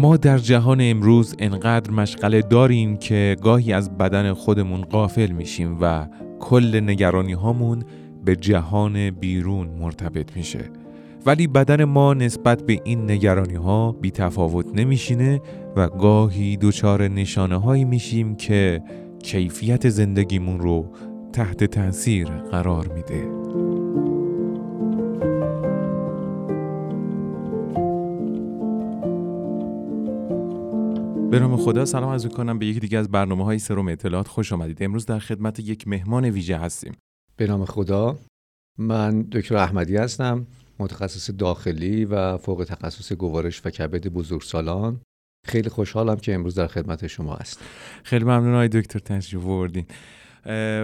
ما در جهان امروز انقدر مشغله داریم که گاهی از بدن خودمون غافل میشیم و کل نگرانی هامون به جهان بیرون مرتبط میشه. ولی بدن ما نسبت به این نگرانی ها بی تفاوت نمیشینه و گاهی دچار نشانه هایی میشیم که کیفیت زندگیمون رو تحت تاثیر قرار میده. به نام خدا سلام از کنم به یکی دیگه از برنامه های سروم اطلاعات خوش آمدید. امروز در خدمت یک مهمان ویژه هستیم. به نام خدا من دکتر احمدی هستم متخصص داخلی و فوق تخصص گوارش و کبد بزرگسالان. خیلی خوشحالم که امروز در خدمت شما هست خیلی ممنون های دکتر تشریف بردین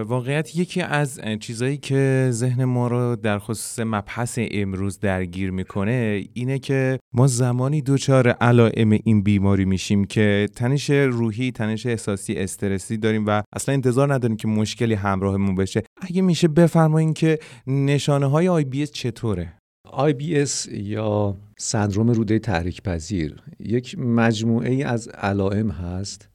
واقعیت یکی از چیزایی که ذهن ما رو در خصوص مبحث امروز درگیر می‌کنه اینه که ما زمانی دچار علائم این بیماری میشیم که تنش روحی تنش احساسی استرسی داریم و اصلا انتظار نداریم که مشکلی همراهمون بشه. اگه میشه بفرمایین که نشانه های IBS چطوره؟ IBS یا سندروم روده تحریک پذیر یک مجموعه ای از علائم هست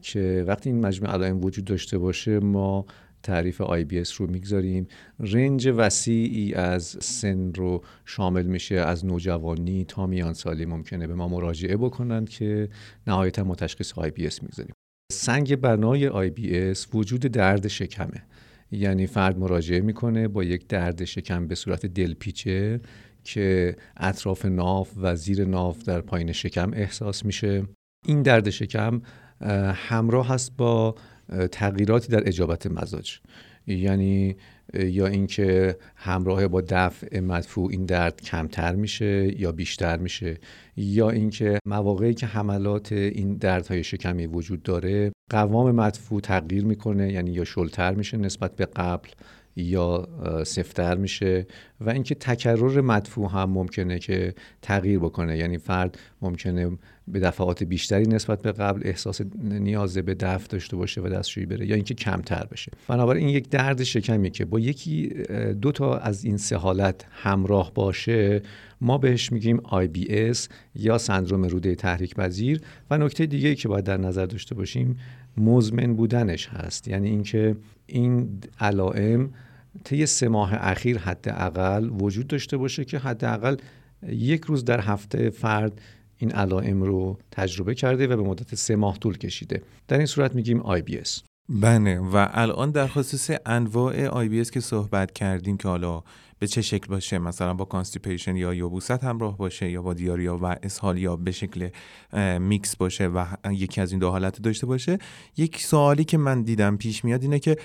که وقتی این مجموعه علائم وجود داشته باشه ما تعریف IBS رو می‌گذاریم. رنج وسیعی از سن رو شامل میشه از نوجوانی تا میان سالی ممکنه به ما مراجعه بکنند که نهایتا ما تشخیص IBS می‌گذاریم. سنگ بنای IBS وجود درد شکمه. یعنی فرد مراجعه می‌کنه با یک درد شکم به صورت دلپیچه که اطراف ناف و زیر ناف در پایین شکم احساس میشه. این درد شکم همراه هست با تغییراتی در اجابت مزاج. یعنی یا اینکه همراه با دفع مدفوع این درد کمتر میشه یا بیشتر میشه یا اینکه مواقعی که حملات این دردهای شکمی وجود داره قوام مدفوع تغییر می‌کنه یعنی یا شلتر میشه نسبت به قبل. یا سفتر میشه و اینکه تکرر مدفوع هم ممکنه که تغییر بکنه. یعنی فرد ممکنه به دفعات بیشتری نسبت به قبل احساس نیاز به دفع داشته باشه و دستشویی بره یا اینکه کمتر بشه. بنابراین این یک درد شکمی که با یکی دو تا از این سه حالت همراه باشه ما بهش میگیم IBS یا سندروم روده تحریک پذیر و نکته دیگه که باید در نظر داشته باشیم مزمن بودنش هست. یعنی اینکه این علائم طی سه ماه اخیر حداقل وجود داشته باشه که حداقل یک روز در هفته فرد این علائم رو تجربه کرده و به مدت سه ماه طول کشیده. در این صورت میگیم IBS بله و الان در خصوص انواع IBS که صحبت کردیم که حالا به چه شکل باشه مثلا با کانستیپیشن یا یبوست همراه باشه یا با دیاریا و اسهال یا به شکل میکس باشه و یکی از این دو حالت داشته باشه یک سوالی که من دیدم پیش میاد اینه که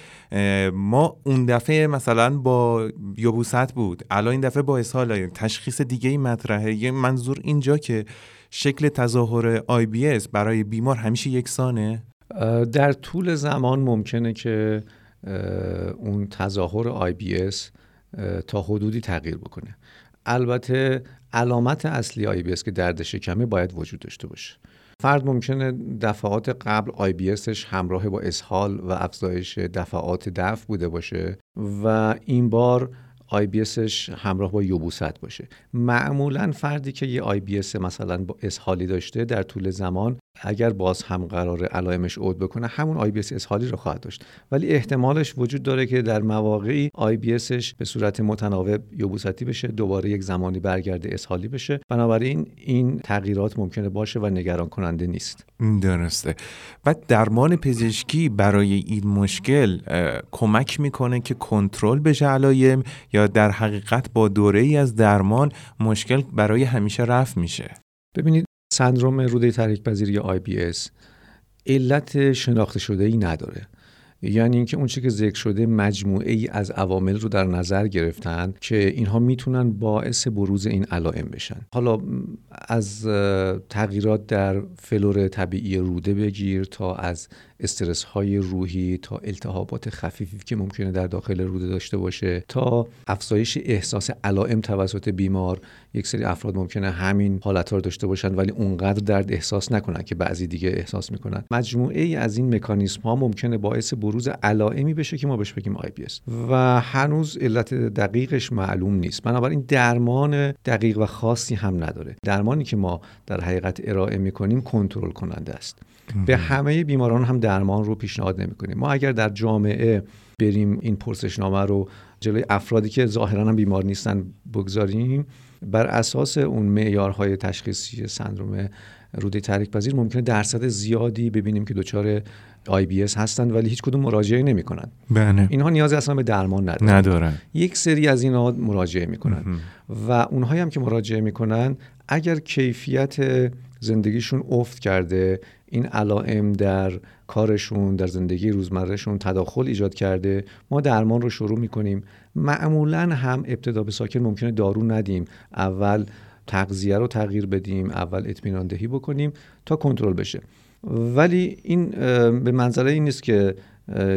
ما اون دفعه مثلا با یبوست بود الان این دفعه با اسهال تشخیص دیگه ای مطرحه یه منظور اینجا که شکل تظاهر IBS برای بیمار همیشه یکسانه؟ در طول زمان ممکنه که اون تظاهر IBS تا حدودی تغییر بکنه. البته علامت اصلی IBS که درد شکمه باید وجود داشته باشه. فرد ممکنه دفعات قبل IBS همراه با اسهال و افزایش دفعات دفع بوده باشه و این بار IBS همراه با یبوست باشه. معمولا فردی که یه IBS مثلا با اسهالی داشته در طول زمان اگر باز هم قرار علائمش عود بکنه همون IBS اسهالی رو خواهد داشت. ولی احتمالش وجود داره که در مواقعی IBS به صورت متناوب یوبوستی بشه دوباره یک زمانی برگرده اسهالی بشه. بنابراین این تغییرات ممکنه باشه و نگران کننده نیست. درسته. و درمان پزشکی برای این مشکل کمک می‌کنه که کنترل بشه علائم یا در حقیقت با دوره ای از درمان مشکل برای همیشه رفع میشه؟ ببینید سندروم روده تحریک پذیر یا IBS علت شناخته شده ای نداره. یعنی اینکه اونچه که ذکر شده مجموعه ای از عوامل رو در نظر گرفتن که اینها می‌تونن باعث بروز این علائم بشن. حالا از تغییرات در فلور طبیعی روده بگیر تا از استرس های روحی تا التهابات خفیفی که ممکنه در داخل روده داشته باشه تا افزایش احساس علائم توسط بیمار. یک سری افراد ممکنه همین حالت ها رو داشته باشن ولی اونقدر درد احساس نکنن که بعضی دیگه احساس می‌کنن. مجموعه ای از این مکانیسم ها ممکنه باعث بروز علائمی بشه که ما بهش بگیم IBS و هنوز علت دقیقش معلوم نیست. بنابراین درمان دقیق و خاصی هم نداره. درمانی که ما در حقیقت ارائه می‌کنیم کنترل کننده است. به همه بیماران هم درمان رو پیشنهاد نمی‌کنیم. ما اگر در جامعه بریم این پرسشنامه رو جلوی افرادی که ظاهرا هم بیمار نیستن بگذاریم بر اساس اون معیارهای تشخیصی سندروم روده تحریک پذیر ممکنه درصد زیادی ببینیم که دچار IBS هستند ولی هیچ کدوم مراجعه نمی‌کنن. بله. اینها نیاز اصلا به درمان ندارن. ندارن. یک سری از اینها مراجعه می‌کنن و اونهایی هم که مراجعه می‌کنن اگر کیفیت زندگیشون افت کرده این علائم در کارشون در زندگی روزمرهشون تداخل ایجاد کرده. ما درمان رو شروع می‌کنیم. معمولا هم ابتدا به ساکن ممکنه دارو ندیم. اول تغذیه رو تغییر بدیم اول اطمینان دهی بکنیم تا کنترل بشه. ولی این به منظره این نیست که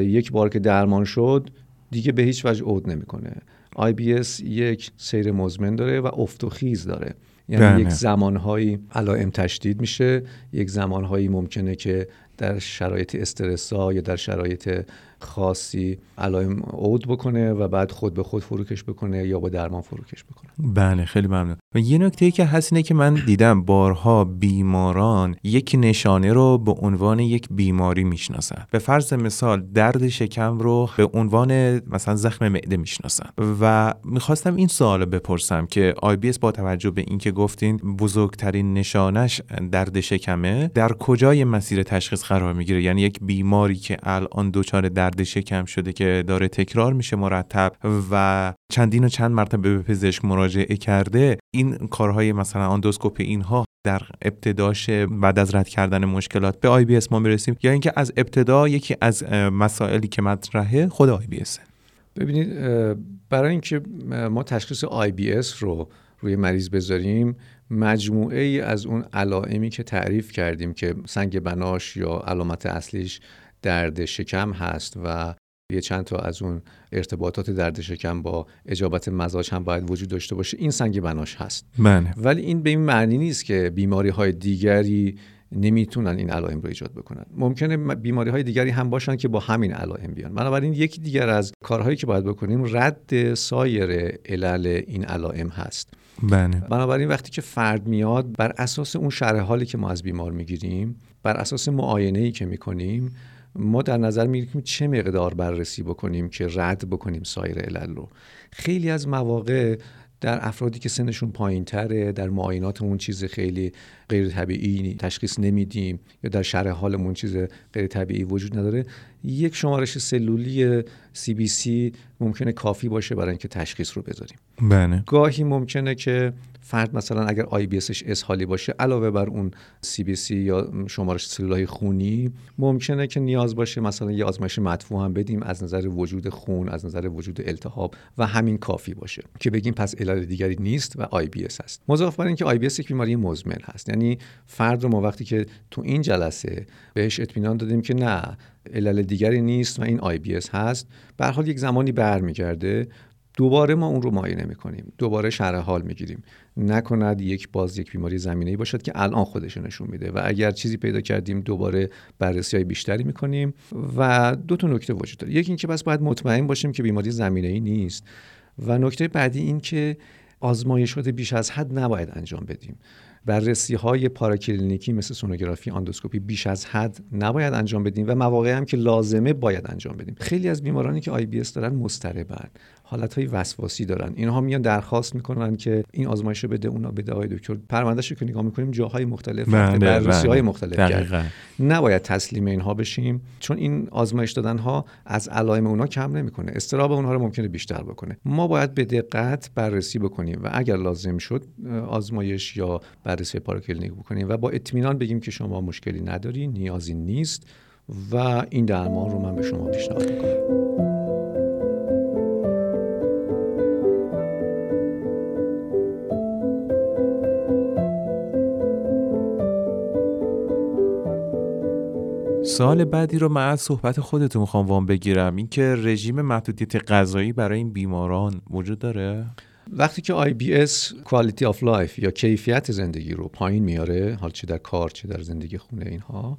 یک بار که درمان شد دیگه به هیچ وجه عود نمی‌کنه. IBS یک سیر مزمن داره و افت و خیز داره. یعنی بله. یک زمانهایی علائم تشدید میشه یک زمانهایی ممکنه که در شرایط استرسا یا در شرایط خاصی علائم عود بکنه و بعد خود به خود فروکش بکنه یا با درمان فروکش بکنه. بله خیلی ممنون. و یه نکته ای که هست اینه که من دیدم بارها بیماران یک نشانه رو به عنوان یک بیماری می‌شناسن. به فرض مثال درد شکم رو به عنوان مثلا زخم معده می‌شناسن. و می‌خواستم این سوال بپرسم که IBS با توجه به اینکه گفتین بزرگترین نشانش درد شکمه در کجای مسیر تشخیص قرار می‌گیره؟ یعنی یک بیماری که الان دچار درد شکم شده که داره تکرار میشه مرتب و چندین و چند مرتبه به پزشک مراجعه کرده این کارهای مثلا آندوسکوپی اینها در ابتداش بعد از رد کردن مشکلات به IBS ما می‌رسیم یا اینکه از ابتدا یکی از مسائلی که مطرحه خود IBS. ببینید برای اینکه ما تشخیص IBS رو روی مریض بذاریم مجموعه ای از اون علائمی که تعریف کردیم که سنگ بناش یا علامت اصلیش درد شکم هست و یه چند تا از اون ارتباطات درد شکم با اجابت مزاج هم باید وجود داشته باشه. این سنگ بناش هست. بله. ولی این به این معنی نیست که بیماری های دیگری نمی‌تونن این علائم رو ایجاد بکنن. ممکنه بیماری های دیگری هم باشن که با همین علائم بیان. بنابراین یکی دیگر از کارهایی که باید بکنیم رد سایر علل این علائم هست. بله. بنابراین وقتی که فرد میاد بر اساس اون شرح حالی که ما از بیمار می‌گیریم بر اساس معاینه ای که می‌کنیم ما در نظر می‌گیریم چه مقدار بررسی بکنیم که رد بکنیم سایر علل رو. خیلی از مواقع در افرادی که سنشون پایین تره در معایناتمون چیز خیلی غیر طبیعی تشخیص نمیدیم یا در شرح حالمون چیز غیر طبیعی وجود نداره یک شمارش سلولی CBC ممکنه کافی باشه برای اینکه تشخیص رو بذاریم. بله. گاهی ممکنه که فرد مثلا اگر IBS ش اسهالی باشه علاوه بر اون CBC یا شمارش سلولای خونی ممکنه که نیاز باشه مثلا یه آزمایش مدفوع هم بدیم از نظر وجود خون از نظر وجود التهاب و همین کافی باشه. که بگیم پس علل دیگری نیست و IBS هست. مضاف بر اینکه IBS یک بیماری مزمن هست. یعنی فرد رو ما وقتی که تو این جلسه بهش اطمینان دادیم که نه علل دیگری نیست و این آی بی اس هست به حال یک زمانی برمیگرده دوباره ما اون رو معاینه می‌کنیم دوباره شرح حال می‌گیریم. نکند یک باز یک بیماری زمینه ای باشد که الان خودش نشون میده و اگر چیزی پیدا کردیم دوباره بررسی های بیشتری می‌کنیم و دو تا نکته وجود داره. یکی اینکه بس باید مطمئن باشیم که بیماری زمینه ای نیست و نکته بعدی این که آزمایشات بیش از حد نباید انجام بدیم. بررسی های پاراکلینیکی مثل سونوگرافی آندوسکوپی بیش از حد نباید انجام بدیم و مواقعی هم که لازمه باید انجام بدیم. خیلی از بیمارانی که IBS دارن مضطربن حالت وسواسی دارن. اینها میان درخواست می‌کنن که این آزمایش رو بده اونا بده. آقای دکتر پروندهشو که نگاه می‌کنیم جاهای مختلف بله، بررسی های بله. مختلف. کرد نباید تسلیم اینها بشیم چون این آزمایش دادن ها از علائم اونا کم نمی‌کنه. اضطراب اونها رو ممکنه بیشتر بکنه. ما باید به دقت بررسی بکنیم و اگر لازم شد آزمایش یا بررسی پاراکلینیک بکنیم و با اطمینان بگیم که شما مشکلی نداری نیازی نیست و این درمان رو من به شما پیشنهاد می‌کنم. سال بعدی رو من از صحبت خودتون می‌خوام وام بگیرم. اینکه رژیم محدودیت غذایی برای این بیماران وجود داره؟ وقتی که IBS quality of life یا کیفیت زندگی رو پایین میاره حال چه در کار چه در زندگی خونه اینها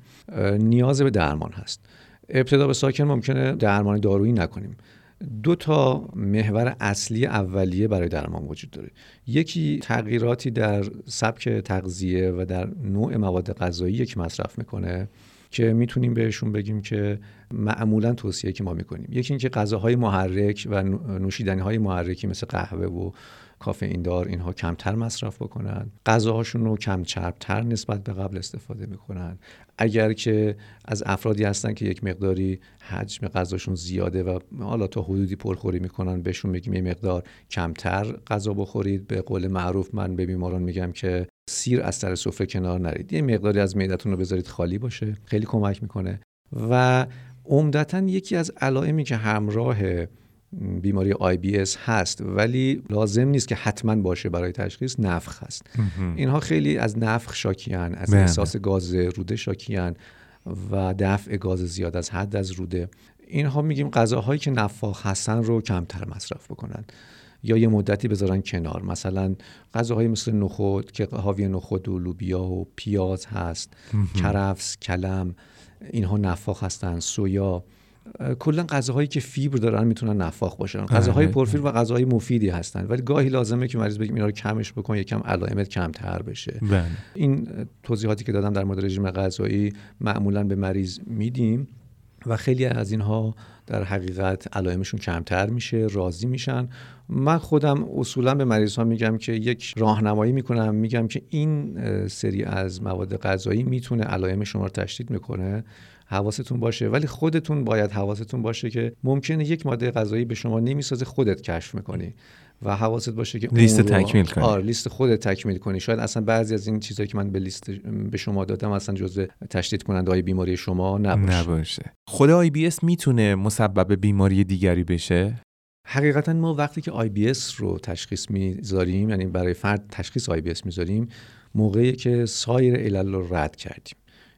نیاز به درمان هست. ابتدا به ساکن ممکنه درمان دارویی نکنیم. دو تا محور اصلی اولیه برای درمان وجود داره. یکی تغییراتی در سبک تغذیه و در نوع مواد غذایی که مصرف می‌کنه. که می‌تونیم بهشون بگیم که معمولا توصیه که ما می‌کنیم. یکی اینکه غذاهای محرک و نوشیدنی های محرکی مثل قهوه و کافئین دار اینها کمتر مصرف بکنن. غذاهاشون رو کم چربتر نسبت به قبل استفاده می‌کنن. اگر که از افرادی هستن که یک مقداری حجم غذاشون زیاده و حالا تا حدودی پرخوری می‌کنن بهشون میگیم یه مقدار کمتر غذا بخورید. به قول معروف من به بیماران میگم که سیر از سر سفره کنار نرید. یه مقداری از معدتون رو بذارید خالی باشه. خیلی کمک می‌کنه. و عمدتا یکی از علائمی که همراه بیماری IBS هست ولی لازم نیست که حتما باشه برای تشخیص نفخ هست. اینها خیلی از نفخ شاکیان از بله. احساس گاز روده شاکیان و دفع گاز زیاد از حد از روده. اینها میگیم غذاهایی که نفاخ هستن رو کمتر مصرف بکنن. یا یه مدتی بذارن کنار. مثلا غذاهایی مثل نخود که حاوی نخود و لوبیا و پیاز هست کرفس کلم اینها نفاخ هستن سویا. کلا غذاهایی که فیبر دارن می‌تونن نفاخ باشن. بله، غذاهای پرفیبر و غذاهای مفیدی هستن. ولی گاهی لازمه که مریض بگیم اینا رو کمش بکن یکم علائمت کمتر بشه. بله. این توضیحاتی که دادم در مورد رژیم غذایی معمولا به مریض میدیم. و خیلی از اینها در حقیقت علائمشون کمتر میشه راضی میشن. من خودم اصولا به مریض ها میگم که یک راهنمایی می‌کنم. میگم که این سری از مواد غذایی می‌تونه علائم شما رو تشدید می‌کنه. حواستون باشه. ولی خودتون باید حواستون باشه که ممکنه یک ماده غذایی به شما نمی‌سازه خودت کشف می‌کنی. و حواست باشه که لیست تکمیل کنی. آره لیست خودت تکمیل کنی. شاید اصلا بعضی از این چیزهایی که من به لیست به شما دادم اصلا جزء تشدید کننده های بیماری شما نباشه. نباشه. خود IBS می‌تونه مسبب بیماری دیگری بشه؟ حقیقتا ما وقتی که IBS رو تشخیص می‌ذاریم یعنی برای فرد تشخیص IBS می‌ذاریم موقعی که سایر علل رو رد کردیم.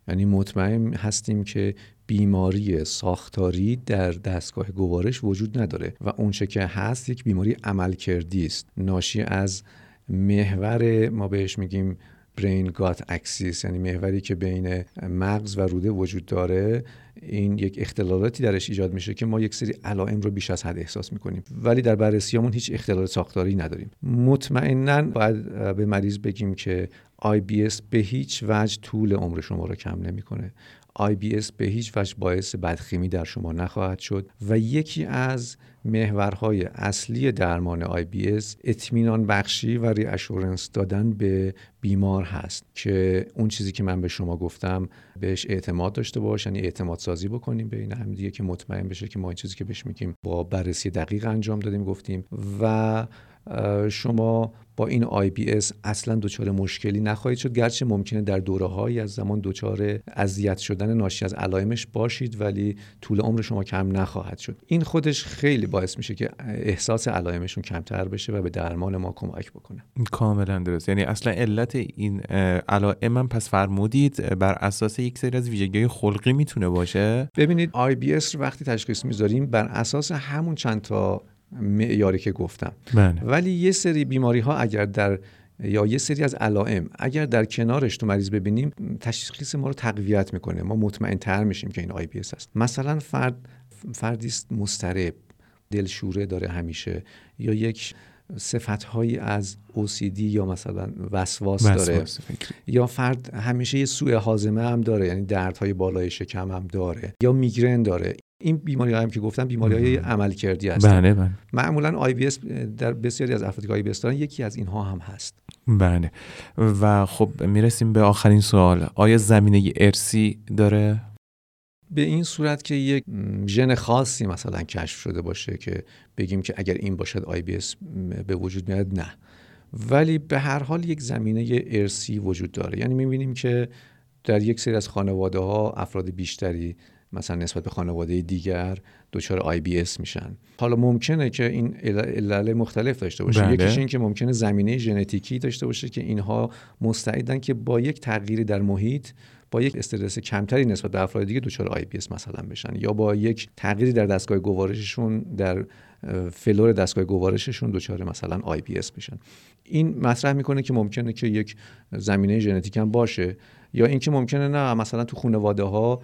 یعنی مطمئن هستیم که بیماری ساختاری در دستگاه گوارش وجود نداره و اونچه که هست یک بیماری عملکردی است. ناشی از محور ما بهش میگیم برین گات اکسیس یعنی محوری که بین مغز و روده وجود داره. این یک اختلالاتی درش ایجاد میشه که ما یک سری علائم رو بیش از حد احساس می‌کنیم. ولی در بررسیامون هیچ اختلال ساختاری نداریم. مطمئنا باید به مریض بگیم که IBS به هیچ وجه طول عمر شما رو کم نمی‌کنه. IBS به هیچ وجه باعث بدخیمی در شما نخواهد شد و یکی از محورهای اصلی درمان IBS اطمینان بخشی و ریاشورنس دادن به بیمار هست که اون چیزی که من به شما گفتم بهش اعتماد داشته باش یعنی اعتماد سازی بکنیم بین هم دیگه که مطمئن بشه که ما این چیزی که بهش میگیم با بررسی دقیق انجام دادیم گفتیم و شما با این IBS اصلا دچار مشکلی نخواهید شد. گرچه ممکنه در دوره هایی از زمان دچار اذیت شدن ناشی از علائمش باشید ولی طول عمر شما کم نخواهد شد. این خودش خیلی باعث میشه که احساس علائمشون کمتر بشه و به درمان ما کمک بکنه. کاملا درست. یعنی اصلا علت این علائم من پس فرمودید بر اساس یک سری از ویژگی خلقی می‌تونه باشه؟ ببینید IBS وقتی تشخیص می‌ذاریم بر اساس همون چند تا معیاری که گفتم. بله. ولی یه سری بیماری ها اگر در یا یه سری از علائم اگر در کنارش تو مریض ببینیم تشخیص ما رو تقویت می‌کنه. ما مطمئن تر میشیم که این آی بی است. مثلا فرد فردی است مسترب دلشوره داره همیشه یا یک صفت هایی از OCD یا مثلا وسواس داره. یا فرد همیشه یه سوء حازمه هم داره یعنی دردهای بالای شکم هم داره یا میگرن داره. این بیماری هم که گفتم بیماری های عمل کردی هست بله بله. معمولا آی بی در بسیاری از افرادی که آی دارن یکی از اینها هم هست. بله. و خب می‌رسیم به آخرین سوال. آیا زمینه ارسی داره؟ به این صورت که یک ژن خاصی مثلا کشف شده باشه که بگیم که اگر این باشد آی بی به وجود میاد نه. ولی به هر حال یک زمینه ارسی وجود داره. یعنی می‌بینیم که در یک سری از خانواده ها افراد بیشتری مثلا نسبت به خانواده دیگر دچار IBS میشن. حالا ممکنه که این علل مختلف داشته باشه. بله. یکیش این که ممکنه زمینه ژنتیکی داشته باشه که اینها مستعدن که با یک تغییری در محیط با یک استرس کمتری نسبت به افراد دیگه دچار IBS مثلا بشن. یا با یک تغییری در دستگاه گوارششون در فلور دستگاه گوارششون دچار مثلا IBS بشن این مطرح می‌کنه که ممکنه که یک زمینه ژنتیک هم باشه. یا اینکه ممکنه نه مثلا تو خانواده ها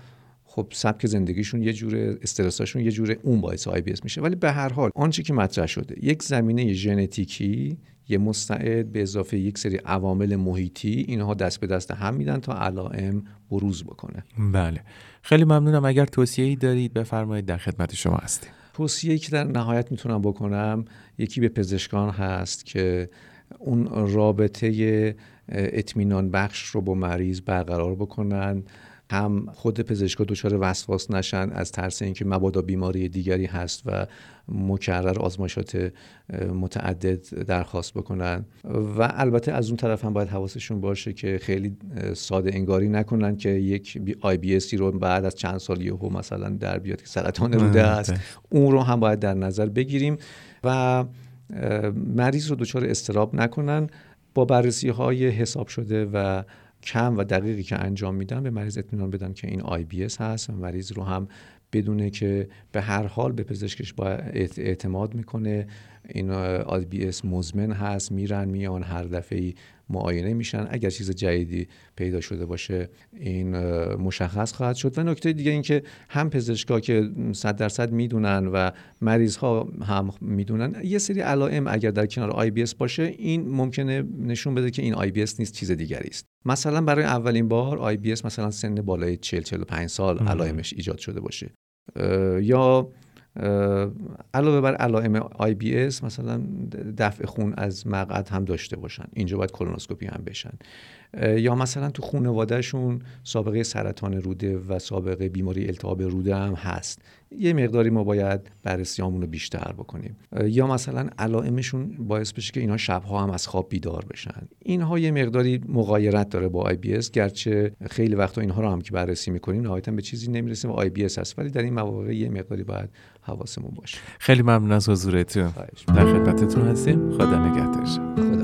خب سبک زندگیشون یه جور استرساشون یه جور اون باعث آی میشه. ولی به هر حال آنچه که مطرح شده یک زمینه ژنتیکی یه مستعد به اضافه یک سری عوامل محیطی اینها دست به دست هم میدن تا علائم بروز بکنه. بله. خیلی ممنونم. اگر توصیه ای دارید بفرمایید در خدمت شما هستیم. توصیه که در نهایت می‌تونم بکنم یکی به پزشکان هست که اون رابطه اطمینان بخش رو با مریض برقرار بکنن. هم خود پزشکا دچار وسواس نشن از ترس اینکه مبادا بیماری دیگری هست و مکرر آزمایشات متعدد درخواست بکنن. و البته از اون طرف هم باید حواسشون باشه که خیلی ساده انگاری نکنن که یک آی بی اسی رو بعد از چند سال یهو مثلا در بیاد که سرطان روده است. اون رو هم باید در نظر بگیریم و مریض رو دچار استراب نکنن. با بررسی های حساب شده و کم و دقیقی که انجام میدن به مریض اطمینان بدن که این IBS هست و مریض رو هم بدونه که به هر حال به پزشکش با اعتماد می‌کنه. این IBS مزمن هست میرن میان هر دفعه معاینه میشن. اگر چیز جدیدی پیدا شده باشه این مشخص خواهد شد. و نکته دیگه این که هم پزشکا که صد درصد می‌دونن و مریض ها هم می‌دونن یه سری علائم اگر در کنار IBS باشه این ممکنه نشون بده که این IBS نیست چیز دیگری است. مثلا برای اولین بار IBS مثلا سن بالای 40 45 سال علائمش ایجاد شده باشه. یا علاوه بر علائم IBS مثلا دفع خون از مقعد هم داشته باشن. اینجا باید کولونوسکوپی هم بشن. یا مثلا تو خانوادهشون سابقه سرطان روده و سابقه بیماری التهاب روده هم هست. یه مقداری ما باید بررسیامون رو بیشتر بکنیم. یا مثلا علائمشون باعث بشه که اینا شبها هم از خواب بیدار بشن. اینها یه مقداری مغایرت داره با IBS گرچه خیلی وقتا اینها رو هم که بررسی می‌کنیم نهایتا به چیزی نمی‌رسیم و IBS هست. ولی در این مواقع یه مقداری باید حواسمون باشه. خیلی ممنون از حضورتون. در خدمتتون هستیم. خدا نگهدارش خدا